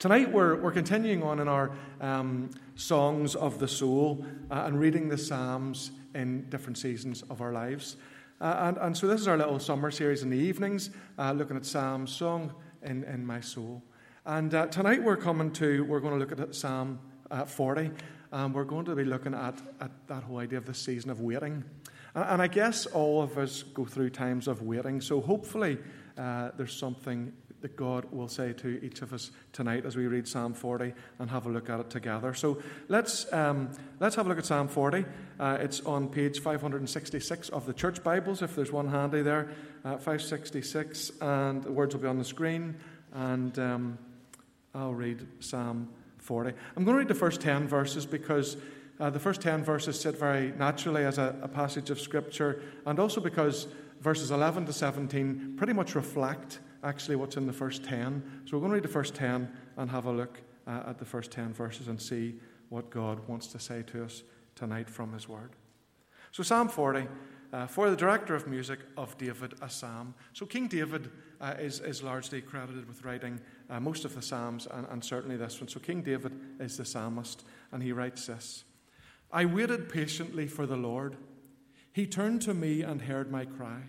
Tonight, we're, we're continuing on in our um, songs of the soul uh, and reading the Psalms in different seasons of our lives. Uh, and, and so, this is our little summer series in the evenings, uh, looking at Psalms, Song in, in My Soul. And uh, tonight, we're coming to, we're going to look at Psalm uh, 40. and we're going to be looking at, at that whole idea of the season of waiting. And, and I guess all of us go through times of waiting. So, hopefully, uh, there's something that God will say to each of us tonight as we read Psalm 40 and have a look at it together. So let's, um, let's have a look at Psalm 40. Uh, it's on page 566 of the Church Bibles, if there's one handy there. Uh, 566, and the words will be on the screen, and um, I'll read Psalm 40. I'm going to read the first 10 verses because uh, the first 10 verses sit very naturally as a, a passage of Scripture, and also because verses 11 to 17 pretty much reflect actually what's in the first 10. So we're going to read the first 10 and have a look uh, at the first 10 verses and see what God wants to say to us tonight from His Word. So, Psalm 40, uh, for the director of music of David, a psalm. So, King David uh, is, is largely credited with writing uh, most of the Psalms and, and certainly this one. So, King David is the psalmist, and he writes this I waited patiently for the Lord. He turned to me and heard my cry.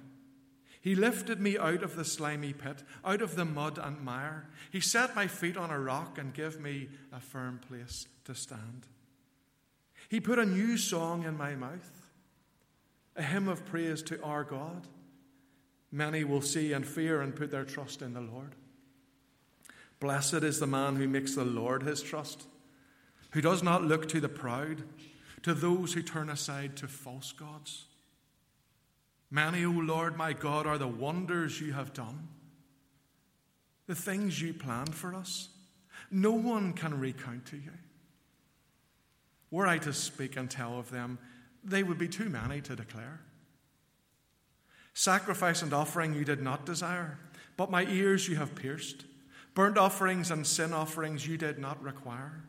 He lifted me out of the slimy pit, out of the mud and mire. He set my feet on a rock and gave me a firm place to stand. He put a new song in my mouth, a hymn of praise to our God. Many will see and fear and put their trust in the Lord. Blessed is the man who makes the Lord his trust, who does not look to the proud, to those who turn aside to false gods. Many, O Lord my God, are the wonders you have done, the things you planned for us. No one can recount to you. Were I to speak and tell of them, they would be too many to declare. Sacrifice and offering you did not desire, but my ears you have pierced. Burnt offerings and sin offerings you did not require.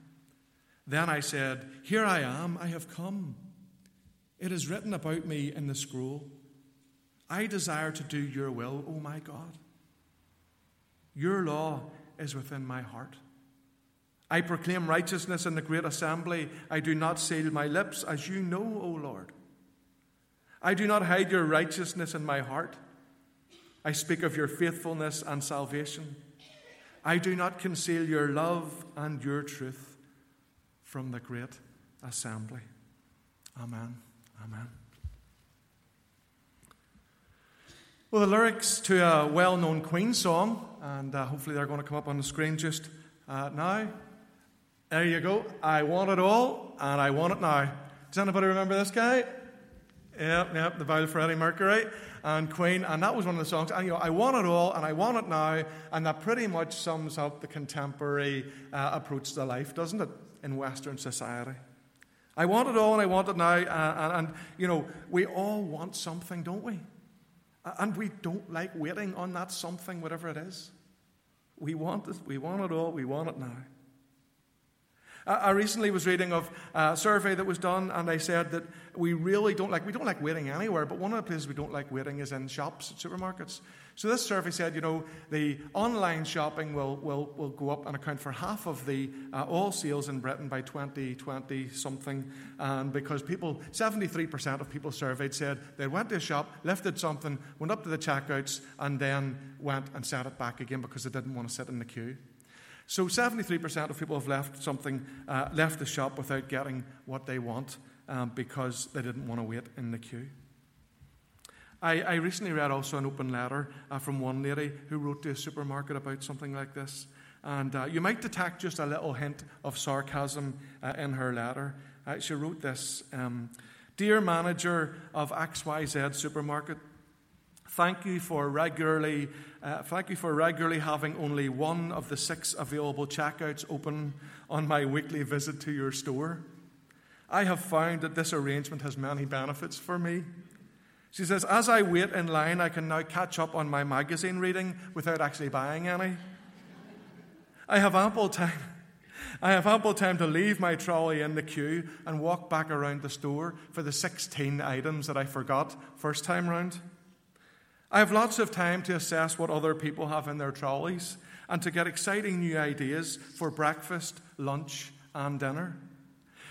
Then I said, Here I am, I have come. It is written about me in the scroll. I desire to do your will, O my God. Your law is within my heart. I proclaim righteousness in the great assembly. I do not seal my lips, as you know, O Lord. I do not hide your righteousness in my heart. I speak of your faithfulness and salvation. I do not conceal your love and your truth from the great assembly. Amen. Amen. Well, the lyrics to a well known Queen song, and uh, hopefully they're going to come up on the screen just uh, now. There you go. I want it all, and I want it now. Does anybody remember this guy? Yep, yep, the Violet Freddie Mercury and Queen, and that was one of the songs. And you know, I want it all, and I want it now, and that pretty much sums up the contemporary uh, approach to life, doesn't it, in Western society? I want it all, and I want it now, uh, and, and you know, we all want something, don't we? And we don't like waiting on that something, whatever it is. We want it, we want it all, we want it now. I recently was reading of a survey that was done, and they said that we really don't like we don't like waiting anywhere, but one of the places we don't like waiting is in shops, at supermarkets. So this survey said, you know, the online shopping will, will, will go up and account for half of the uh, all sales in Britain by 2020 something. And because people, 73% of people surveyed said they went to a shop, lifted something, went up to the checkouts, and then went and set it back again because they didn't want to sit in the queue. So 73% of people have left something, uh, left the shop without getting what they want um, because they didn't want to wait in the queue. I, I recently read also an open letter uh, from one lady who wrote to a supermarket about something like this. And uh, you might detect just a little hint of sarcasm uh, in her letter. Uh, she wrote this um, Dear manager of XYZ supermarket, thank you for regularly. Uh, thank you for regularly having only one of the six available checkouts open on my weekly visit to your store. I have found that this arrangement has many benefits for me. She says, As I wait in line, I can now catch up on my magazine reading without actually buying any. I have ample time. I have ample time to leave my trolley in the queue and walk back around the store for the 16 items that I forgot first time round. I have lots of time to assess what other people have in their trolleys and to get exciting new ideas for breakfast, lunch, and dinner.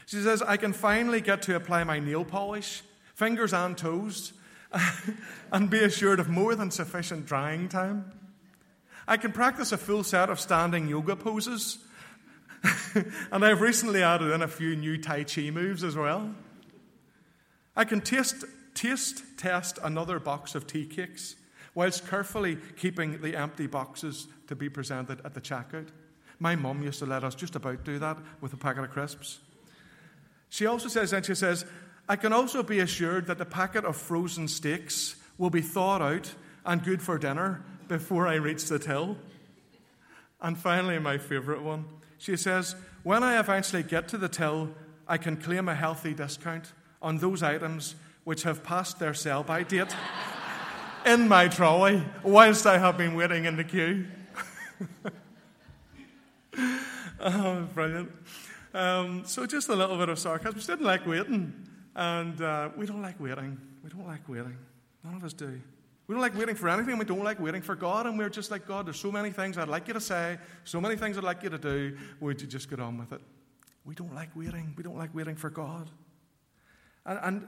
She says, I can finally get to apply my nail polish, fingers and toes, and be assured of more than sufficient drying time. I can practice a full set of standing yoga poses, and I've recently added in a few new Tai Chi moves as well. I can taste, taste test another box of tea cakes whilst carefully keeping the empty boxes to be presented at the checkout. My mum used to let us just about do that with a packet of crisps. She also says, and she says, I can also be assured that the packet of frozen steaks will be thawed out and good for dinner before I reach the till. And finally, my favourite one, she says, When I eventually get to the till, I can claim a healthy discount on those items which have passed their sell by date in my trolley whilst I have been waiting in the queue. oh, brilliant. Um, so, just a little bit of sarcasm. We didn't like waiting, and uh, we don't like waiting. We don't like waiting. None of us do. We don't like waiting for anything. We don't like waiting for God, and we're just like, God, there's so many things I'd like you to say, so many things I'd like you to do. Would you just get on with it? We don't like waiting. We don't like waiting for God. And, and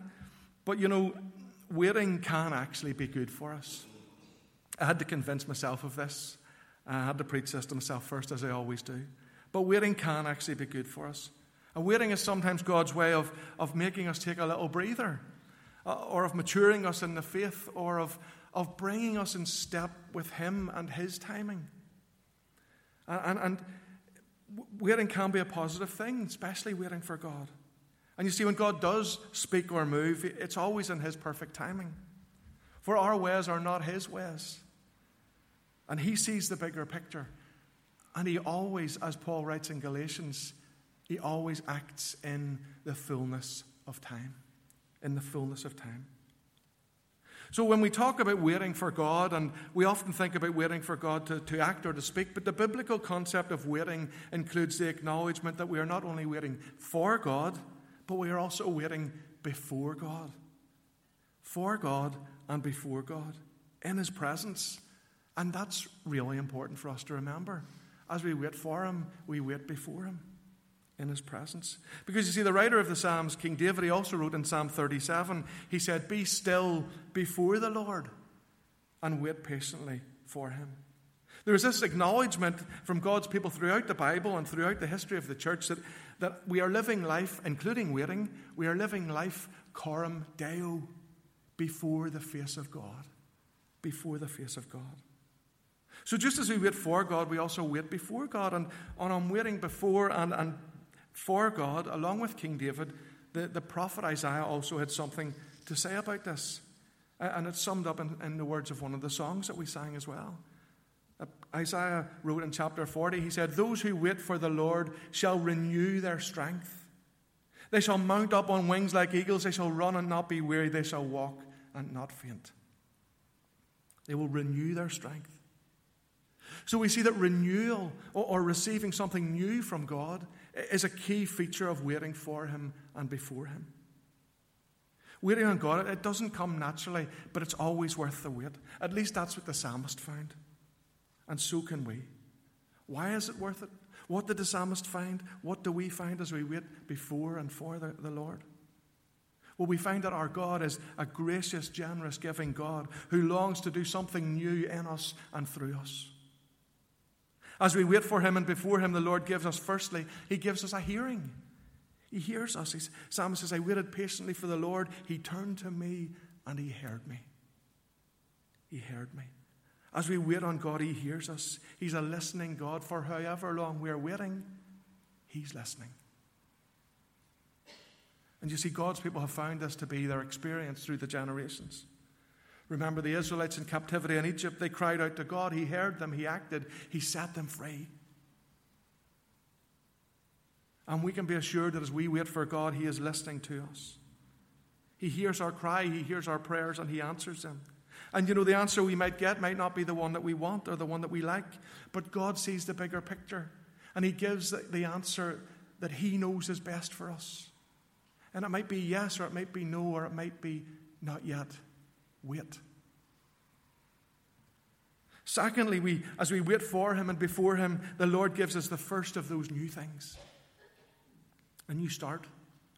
but you know, waiting can actually be good for us. I had to convince myself of this. I had to preach this to myself first, as I always do. But waiting can actually be good for us. And waiting is sometimes God's way of, of making us take a little breather, uh, or of maturing us in the faith, or of, of bringing us in step with Him and His timing. And, and, and waiting can be a positive thing, especially waiting for God. And you see, when God does speak or move, it's always in His perfect timing. For our ways are not His ways. And He sees the bigger picture. And He always, as Paul writes in Galatians, He always acts in the fullness of time. In the fullness of time. So, when we talk about waiting for God, and we often think about waiting for God to, to act or to speak, but the biblical concept of waiting includes the acknowledgement that we are not only waiting for God, but we are also waiting before God. For God and before God, in His presence. And that's really important for us to remember. As we wait for Him, we wait before Him in His presence. Because you see, the writer of the Psalms, King David, he also wrote in Psalm 37, he said, Be still before the Lord and wait patiently for Him. There is this acknowledgement from God's people throughout the Bible and throughout the history of the church that that we are living life, including waiting, we are living life coram deo, before the face of God. Before the face of God. So just as we wait for God, we also wait before God. And, and on waiting before and, and for God, along with King David, the, the prophet Isaiah also had something to say about this. And it's summed up in, in the words of one of the songs that we sang as well. Isaiah wrote in chapter 40, he said, Those who wait for the Lord shall renew their strength. They shall mount up on wings like eagles. They shall run and not be weary. They shall walk and not faint. They will renew their strength. So we see that renewal or, or receiving something new from God is a key feature of waiting for Him and before Him. Waiting on God, it doesn't come naturally, but it's always worth the wait. At least that's what the psalmist found. And so can we. Why is it worth it? What did the psalmist find? What do we find as we wait before and for the, the Lord? Well, we find that our God is a gracious, generous, giving God who longs to do something new in us and through us. As we wait for Him and before Him, the Lord gives us, firstly, He gives us a hearing. He hears us. He's, Psalmist says, I waited patiently for the Lord. He turned to me and He heard me. He heard me. As we wait on God, He hears us. He's a listening God. For however long we're waiting, He's listening. And you see, God's people have found this to be their experience through the generations. Remember the Israelites in captivity in Egypt, they cried out to God. He heard them, He acted, He set them free. And we can be assured that as we wait for God, He is listening to us. He hears our cry, He hears our prayers, and He answers them. And you know, the answer we might get might not be the one that we want or the one that we like, but God sees the bigger picture. And He gives the answer that He knows is best for us. And it might be yes, or it might be no, or it might be not yet. Wait. Secondly, we, as we wait for Him and before Him, the Lord gives us the first of those new things. A new start.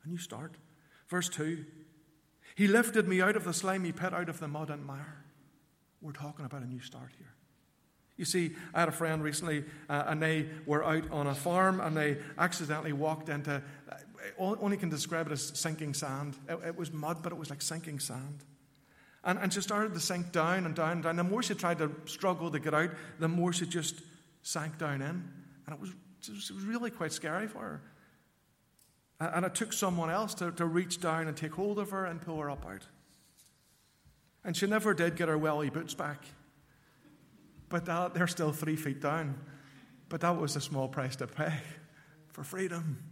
A new start. Verse 2 He lifted me out of the slimy pit, out of the mud and mire. We're talking about a new start here. You see, I had a friend recently, uh, and they were out on a farm, and they accidentally walked into, uh, only can describe it as sinking sand. It, it, was mud, but it was like sinking sand. And, and she started to sink down and down and down. The more she tried to struggle to get out, the more she just sank down in. And it was, it was really quite scary for her. And it took someone else to, to reach down and take hold of her and pull her up out. And she never did get her welly boots back. But that, they're still three feet down. But that was a small price to pay for freedom.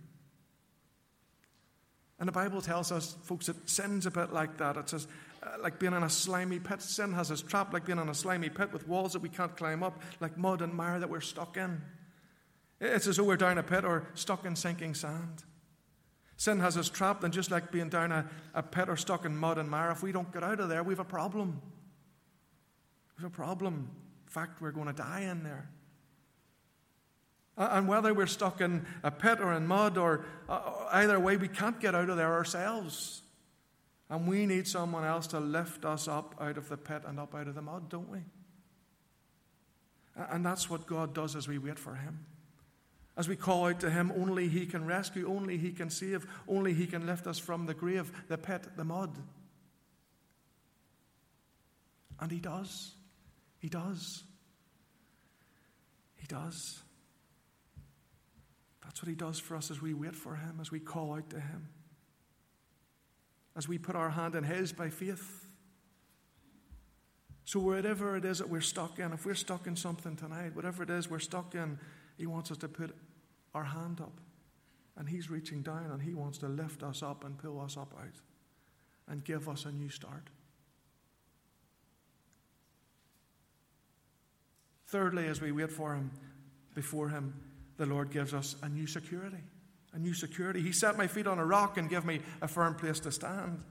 And the Bible tells us, folks, that sin's a bit like that. It says, uh, like being in a slimy pit. Sin has us trapped like being in a slimy pit with walls that we can't climb up, like mud and mire that we're stuck in. It's as though we're down a pit or stuck in sinking sand. Sin has us trapped, and just like being down a, a pit or stuck in mud and mire, if we don't get out of there, we have a problem. We have a problem. In fact, we're going to die in there. And whether we're stuck in a pit or in mud, or uh, either way, we can't get out of there ourselves. And we need someone else to lift us up out of the pit and up out of the mud, don't we? And that's what God does as we wait for Him. As we call out to Him, only He can rescue, only He can save, only He can lift us from the grave, the pit, the mud. And He does. He does. He does. That's what He does for us as we wait for Him, as we call out to Him, as we put our hand in His by faith. So, whatever it is that we're stuck in, if we're stuck in something tonight, whatever it is we're stuck in, he wants us to put our hand up. And He's reaching down and He wants to lift us up and pull us up out and give us a new start. Thirdly, as we wait for Him, before Him, the Lord gives us a new security. A new security. He set my feet on a rock and gave me a firm place to stand.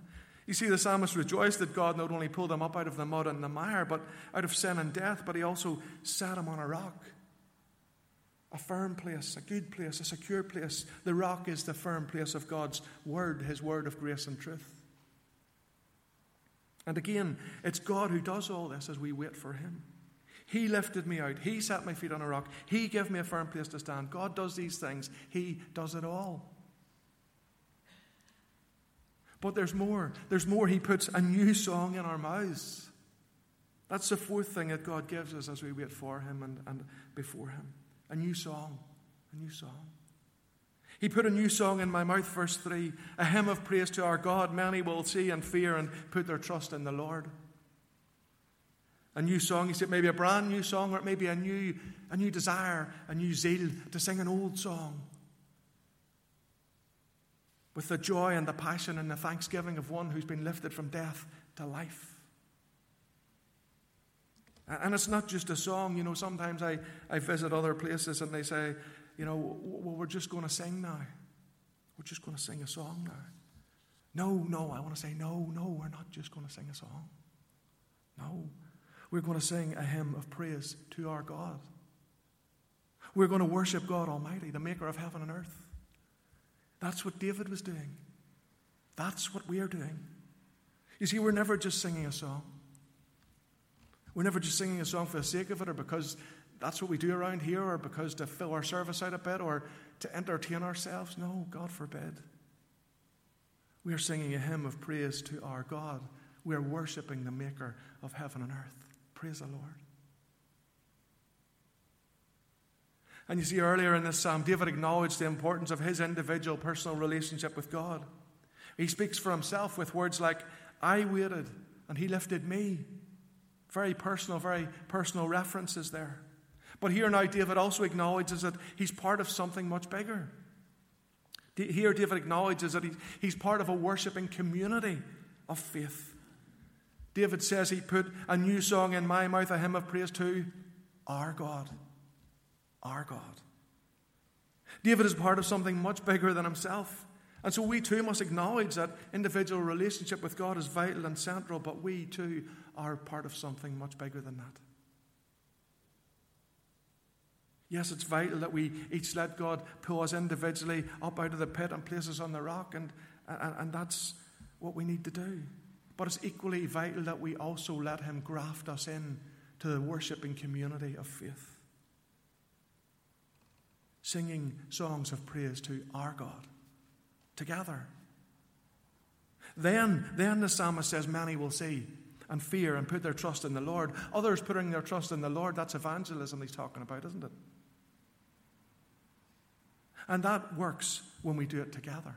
You see, the psalmist rejoiced that God not only pulled him up out of the mud and the mire, but out of sin and death, but he also set him on a rock a firm place, a good place, a secure place. The rock is the firm place of God's word, his word of grace and truth. And again, it's God who does all this as we wait for him. He lifted me out. He set my feet on a rock. He gave me a firm place to stand. God does these things. He does it all. But there's more. There's more. He puts a new song in our mouths. That's the fourth thing that God gives us as we wait for Him and, and before Him. A new song. A new song. He put a new song in my mouth, verse 3 a hymn of praise to our God. Many will see and fear and put their trust in the Lord. A new song, he said, maybe a brand new song, or it may be a new, a new desire, a new zeal to sing an old song. With the joy and the passion and the thanksgiving of one who's been lifted from death to life. And it's not just a song. You know, sometimes I, I visit other places and they say, you know, well, we're just going to sing now. We're just going to sing a song now. No, no, I want to say, no, no, we're not just going to sing a song. No, we're going to sing a hymn of praise to our God. We're going to worship God Almighty, the maker of heaven and earth. That's what David was doing. That's what we are doing. You see, we're never just singing a song. We're never just singing a song for the sake of it or because that's what we do around here or because to fill our service out a bit or to entertain ourselves. No, God forbid. We are singing a hymn of praise to our God. We are worshiping the Maker of heaven and earth. Praise the Lord. And you see, earlier in this psalm, David acknowledged the importance of his individual personal relationship with God. He speaks for himself with words like, I waited and he lifted me. Very personal, very personal references there. But here now, David also acknowledges that he's part of something much bigger. Here, David acknowledges that he's part of a worshipping community of faith. David says he put a new song in my mouth, a hymn of praise to our God. Our God. David is part of something much bigger than himself. And so we too must acknowledge that individual relationship with God is vital and central, but we too are part of something much bigger than that. Yes, it's vital that we each let God pull us individually up out of the pit and place us on the rock, and, and, and that's what we need to do. But it's equally vital that we also let Him graft us in to the worshipping community of faith. Singing songs of praise to our God together. Then, then the psalmist says, Many will see and fear and put their trust in the Lord. Others putting their trust in the Lord, that's evangelism he's talking about, isn't it? And that works when we do it together.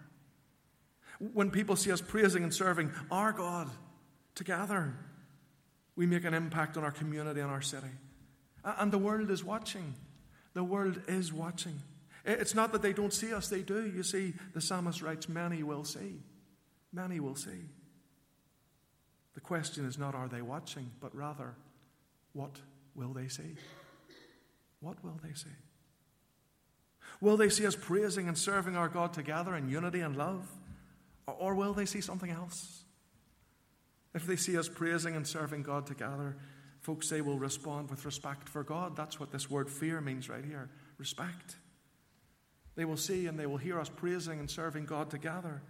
When people see us praising and serving our God together, we make an impact on our community and our city. And the world is watching. The world is watching. It's not that they don't see us, they do. You see, the psalmist writes, Many will see. Many will see. The question is not, are they watching, but rather, what will they see? What will they see? Will they see us praising and serving our God together in unity and love? Or will they see something else? If they see us praising and serving God together, folks, they will respond with respect for God. That's what this word fear means right here respect. They will see and they will hear us praising and serving God together.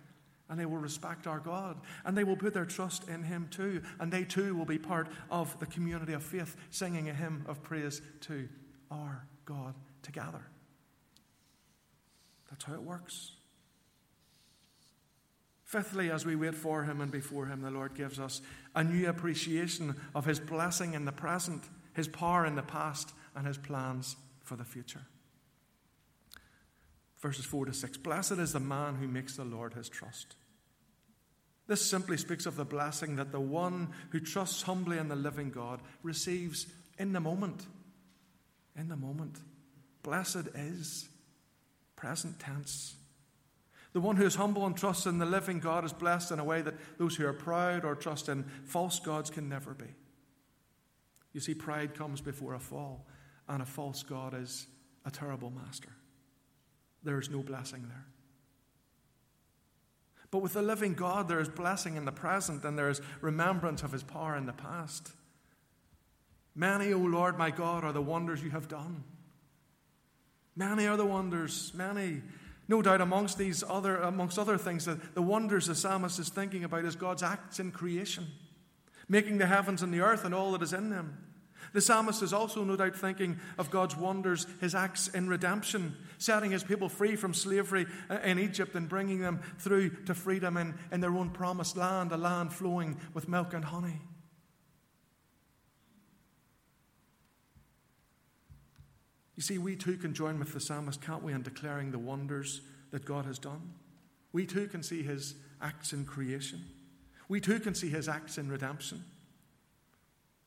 And they will respect our God. And they will put their trust in Him too. And they too will be part of the community of faith, singing a hymn of praise to our God together. That's how it works. Fifthly, as we wait for Him and before Him, the Lord gives us a new appreciation of His blessing in the present, His power in the past, and His plans for the future. Verses 4 to 6 Blessed is the man who makes the Lord his trust. This simply speaks of the blessing that the one who trusts humbly in the living God receives in the moment. In the moment. Blessed is present tense. The one who is humble and trusts in the living God is blessed in a way that those who are proud or trust in false gods can never be. You see, pride comes before a fall, and a false God is a terrible master. There is no blessing there. But with the living God, there is blessing in the present, and there is remembrance of his power in the past. Many, O Lord my God, are the wonders you have done. Many are the wonders, many. No doubt amongst these other amongst other things, the, the wonders the psalmist is thinking about is God's acts in creation, making the heavens and the earth and all that is in them. The psalmist is also no doubt thinking of God's wonders, his acts in redemption, setting his people free from slavery uh, in Egypt and bringing them through to freedom in, in their own promised land, a land flowing with milk and honey. You see, we too can join with the psalmist, can't we, in declaring the wonders that God has done? We too can see his acts in creation. We too can see his acts in redemption,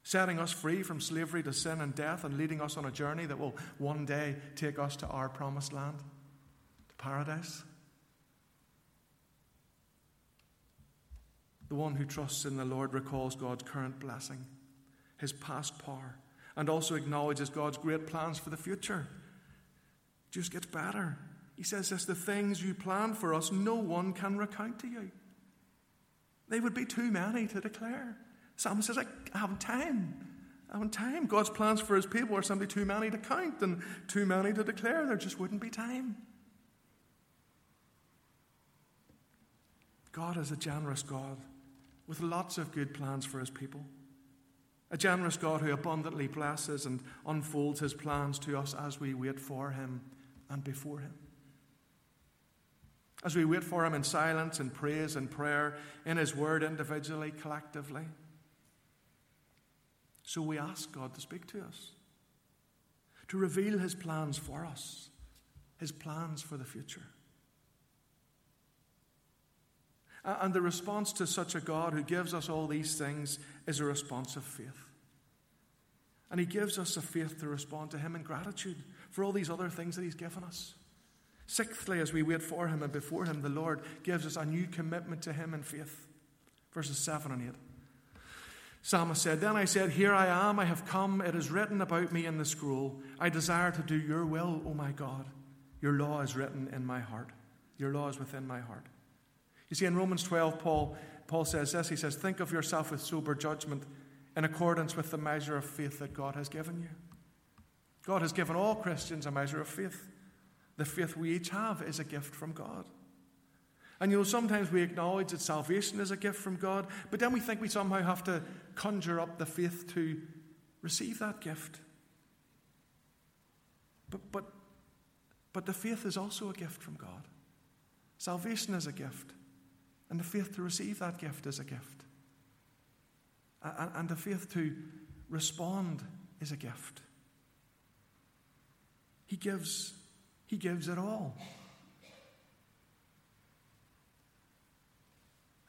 setting us free from slavery to sin and death and leading us on a journey that will one day take us to our promised land, to paradise. The one who trusts in the Lord recalls God's current blessing, his past power and also acknowledges God's great plans for the future. It just gets better. He says this the things you plan for us, no one can recount to you. They would be too many to declare. Psalmist says, I haven't time. I haven't time. God's plans for his people are simply too many to count and too many to declare. There just wouldn't be time. God is a generous God with lots of good plans for his people. A generous God who abundantly blesses and unfolds his plans to us as we wait for him and before him. As we wait for him in silence and praise and prayer, in his word individually, collectively. So we ask God to speak to us, to reveal his plans for us, his plans for the future. And the response to such a God who gives us all these things is a response of faith. And He gives us a faith to respond to Him in gratitude for all these other things that He's given us. Sixthly, as we wait for Him and before Him, the Lord gives us a new commitment to Him in faith. Verses 7 and 8. Psalmist said, Then I said, Here I am, I have come. It is written about me in the scroll. I desire to do your will, O my God. Your law is written in my heart. Your law is within my heart. You see, in Romans 12, Paul, Paul says this He says, Think of yourself with sober judgment in accordance with the measure of faith that God has given you. God has given all Christians a measure of faith. The faith we each have is a gift from God. And you know, sometimes we acknowledge that salvation is a gift from God, but then we think we somehow have to conjure up the faith to receive that gift. But, but, but the faith is also a gift from God. Salvation is a gift, and the faith to receive that gift is a gift. And, and the faith to respond is a gift. He gives, he gives it all.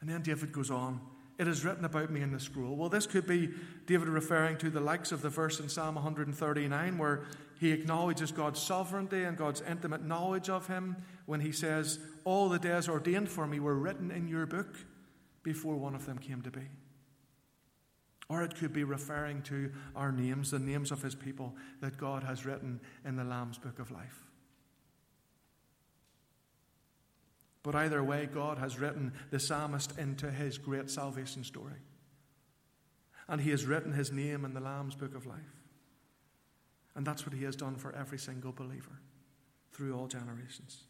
And then David goes on. It is written about me in the scroll. Well, this could be David referring to the likes of the verse in Psalm 139 where he acknowledges God's sovereignty and God's intimate knowledge of him when he says, All the days ordained for me were written in your book before one of them came to be. Or it could be referring to our names, the names of his people that God has written in the Lamb's book of life. But either way, God has written the psalmist into his great salvation story. And he has written his name in the Lamb's book of life. And that's what he has done for every single believer through all generations.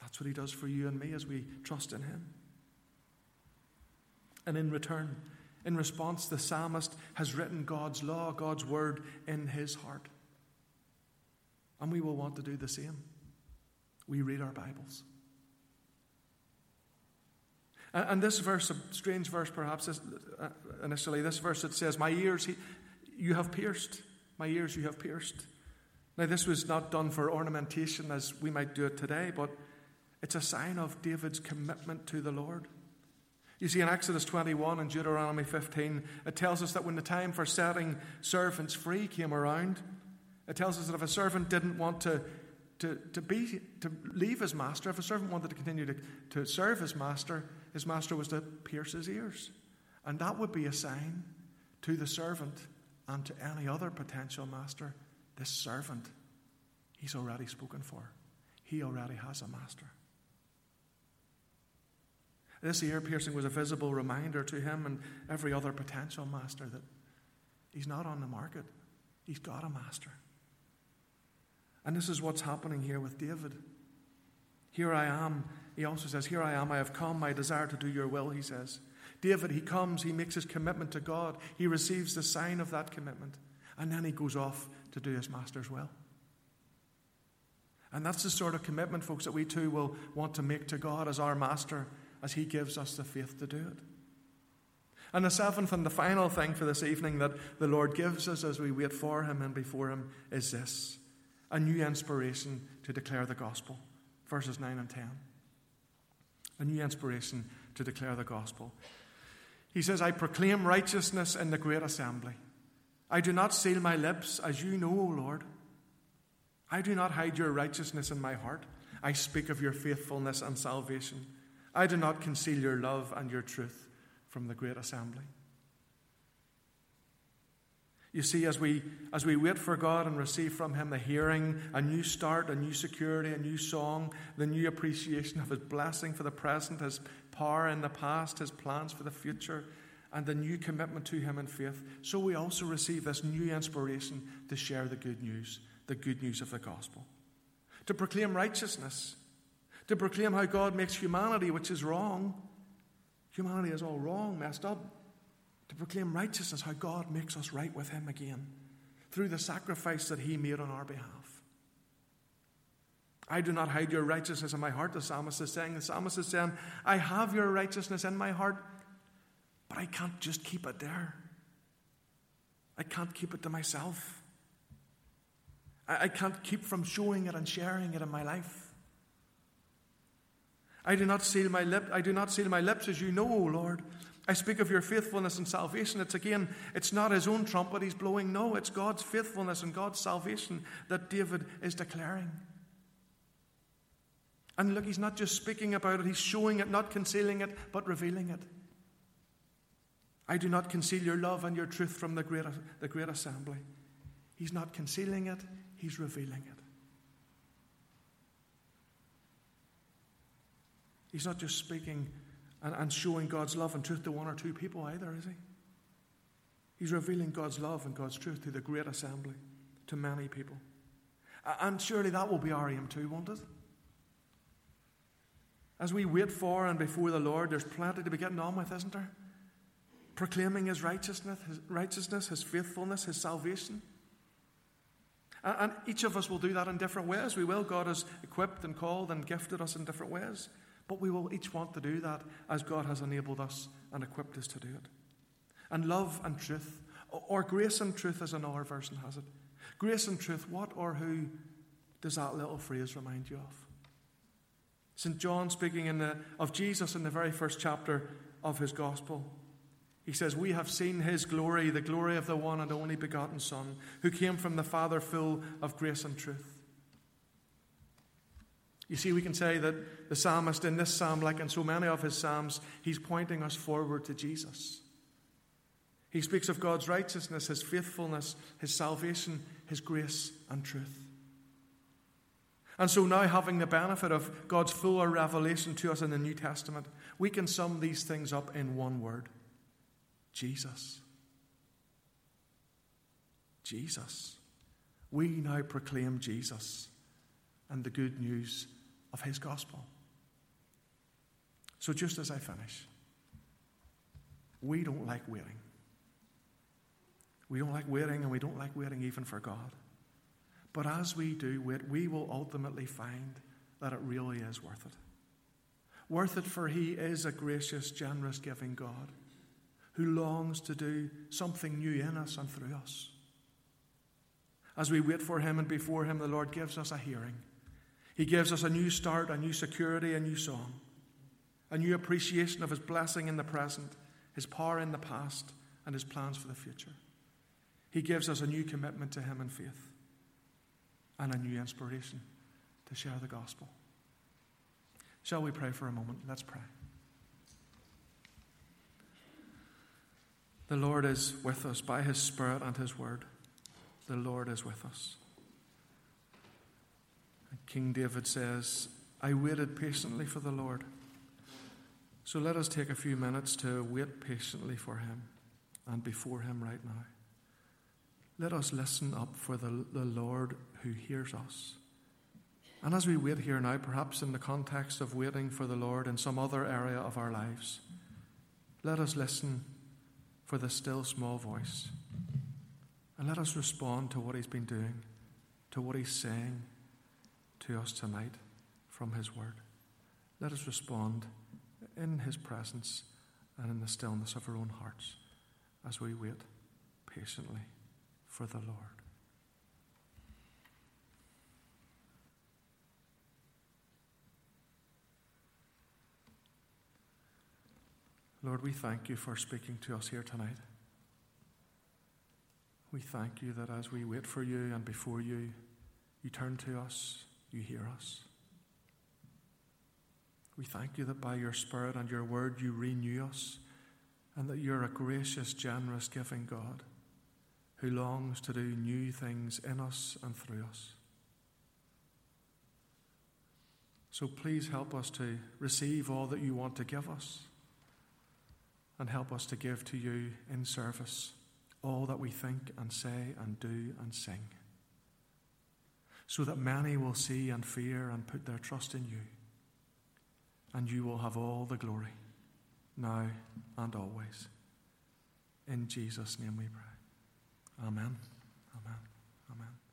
That's what he does for you and me as we trust in him. And in return, in response, the psalmist has written God's law, God's word in his heart. And we will want to do the same we read our Bibles. And, this verse, a strange verse perhaps uh, initially, this verse that says, My ears you have pierced, my ears you have pierced. Now, this was not done for ornamentation as we might do it today, but it's a sign of David's commitment to the Lord. You see, in Exodus 21 and Deuteronomy 15, it tells us that when the time for setting servants free came around, it tells us that if a servant didn't want to to, to, be, to leave his master, if a servant wanted to continue to, to serve his master, his master was to pierce his ears. And that would be a sign to the servant and to any other potential master this servant, he's already spoken for. He already has a master. This ear piercing was a visible reminder to him and every other potential master that he's not on the market, he's got a master. And this is what's happening here with David. Here I am. He also says, Here I am. I have come. I desire to do your will, he says. David, he comes. He makes his commitment to God. He receives the sign of that commitment. And then he goes off to do his master's will. And that's the sort of commitment, folks, that we too will want to make to God as our master as he gives us the faith to do it. And the seventh and the final thing for this evening that the Lord gives us as we wait for him and before him is this a new inspiration to declare the gospel. Verses 9 and 10. A new inspiration to declare the gospel. He says, I proclaim righteousness in the great assembly. I do not seal my lips, as you know, O Lord. I do not hide your righteousness in my heart. I speak of your faithfulness and salvation. I do not conceal your love and your truth from the great assembly. You see, as we, as we wait for God and receive from Him the hearing, a new start, a new security, a new song, the new appreciation of His blessing for the present, His power in the past, His plans for the future, and the new commitment to Him in faith, so we also receive this new inspiration to share the good news, the good news of the gospel. To proclaim righteousness, to proclaim how God makes humanity, which is wrong, humanity is all wrong, messed up, to proclaim righteousness, how God makes us right with Him again through the sacrifice that He made on our behalf. I do not hide your righteousness in my heart, the psalmist is saying. The psalmist is saying, I have your righteousness in my heart, but I can't just keep it there. I can't keep it to myself. I, can't keep from showing it and sharing it in my life. I do not seal my lip, I do not seal my lips, as you know, O Lord, I speak of your faithfulness and salvation. It's again, it's not his own trumpet he's blowing. No, it's God's faithfulness and God's salvation that David is declaring. And look, he's not just speaking about it, he's showing it, not concealing it, but revealing it. I do not conceal your love and your truth from the great, the great assembly. He's not concealing it, he's revealing it. He's not just speaking and, and showing God's love and truth to one or two people either, is he? He's revealing God's love and God's truth to the great assembly, to many people. And surely that will be our aim too, won't it? As we wait for and before the Lord, there's plenty to be getting on with, isn't there? Proclaiming His righteousness, His, righteousness, His faithfulness, His salvation. And, and each of us will do that in different ways. We will. God has equipped and called and gifted us in different ways. But we will each want to do that as God has enabled us and equipped us to do it. And love and truth, or grace and truth, as another version has it. Grace and truth, what or who does that little phrase remind you of? St. John, speaking the, of Jesus in the very first chapter of his gospel, he says, We have seen his glory, the glory of the one and only begotten Son, who came from the Father full of grace and truth. You see, we can say that the psalmist in this psalm, like in so many of his psalms, he's pointing us forward to Jesus. He speaks of God's righteousness, his faithfulness, his salvation, his grace and truth. And so now, having the benefit of God's fuller revelation to us in the New Testament, we can sum these things up in one word Jesus. Jesus. We now proclaim Jesus and the good news of his gospel. So, just as I finish, we don't like waiting. We don't like waiting, and we don't like waiting even for God. But as we do wait, we will ultimately find that it really is worth it. Worth it, for He is a gracious, generous, giving God who longs to do something new in us and through us. As we wait for Him and before Him, the Lord gives us a hearing. He gives us a new start, a new security, a new song, a new appreciation of His blessing in the present, His power in the past, and His plans for the future. He gives us a new commitment to Him in faith and a new inspiration to share the gospel. Shall we pray for a moment? Let's pray. The Lord is with us by his Spirit and his word. The Lord is with us. King David says, I waited patiently for the Lord. So let us take a few minutes to wait patiently for him and before him right now. Let us listen up for the, the Lord who hears us. And as we wait here now, perhaps in the context of waiting for the Lord in some other area of our lives, let us listen for the still small voice. And let us respond to what He's been doing, to what He's saying to us tonight from His Word. Let us respond in His presence and in the stillness of our own hearts as we wait patiently for the Lord. Lord, we thank you for speaking to us here tonight. We thank you that as we wait for you and before you, you turn to us, you hear us. We thank you that by your Spirit and your word you renew us, and that you're a gracious, generous, giving God who longs to do new things in us and through us. So please help us to receive all that you want to give us and help us to give to you in service all that we think and say and do and sing, so that many will see and fear and put their trust in you, and you will have all the glory, now and always. In Jesus' name we pray. Amen. Amen. Amen.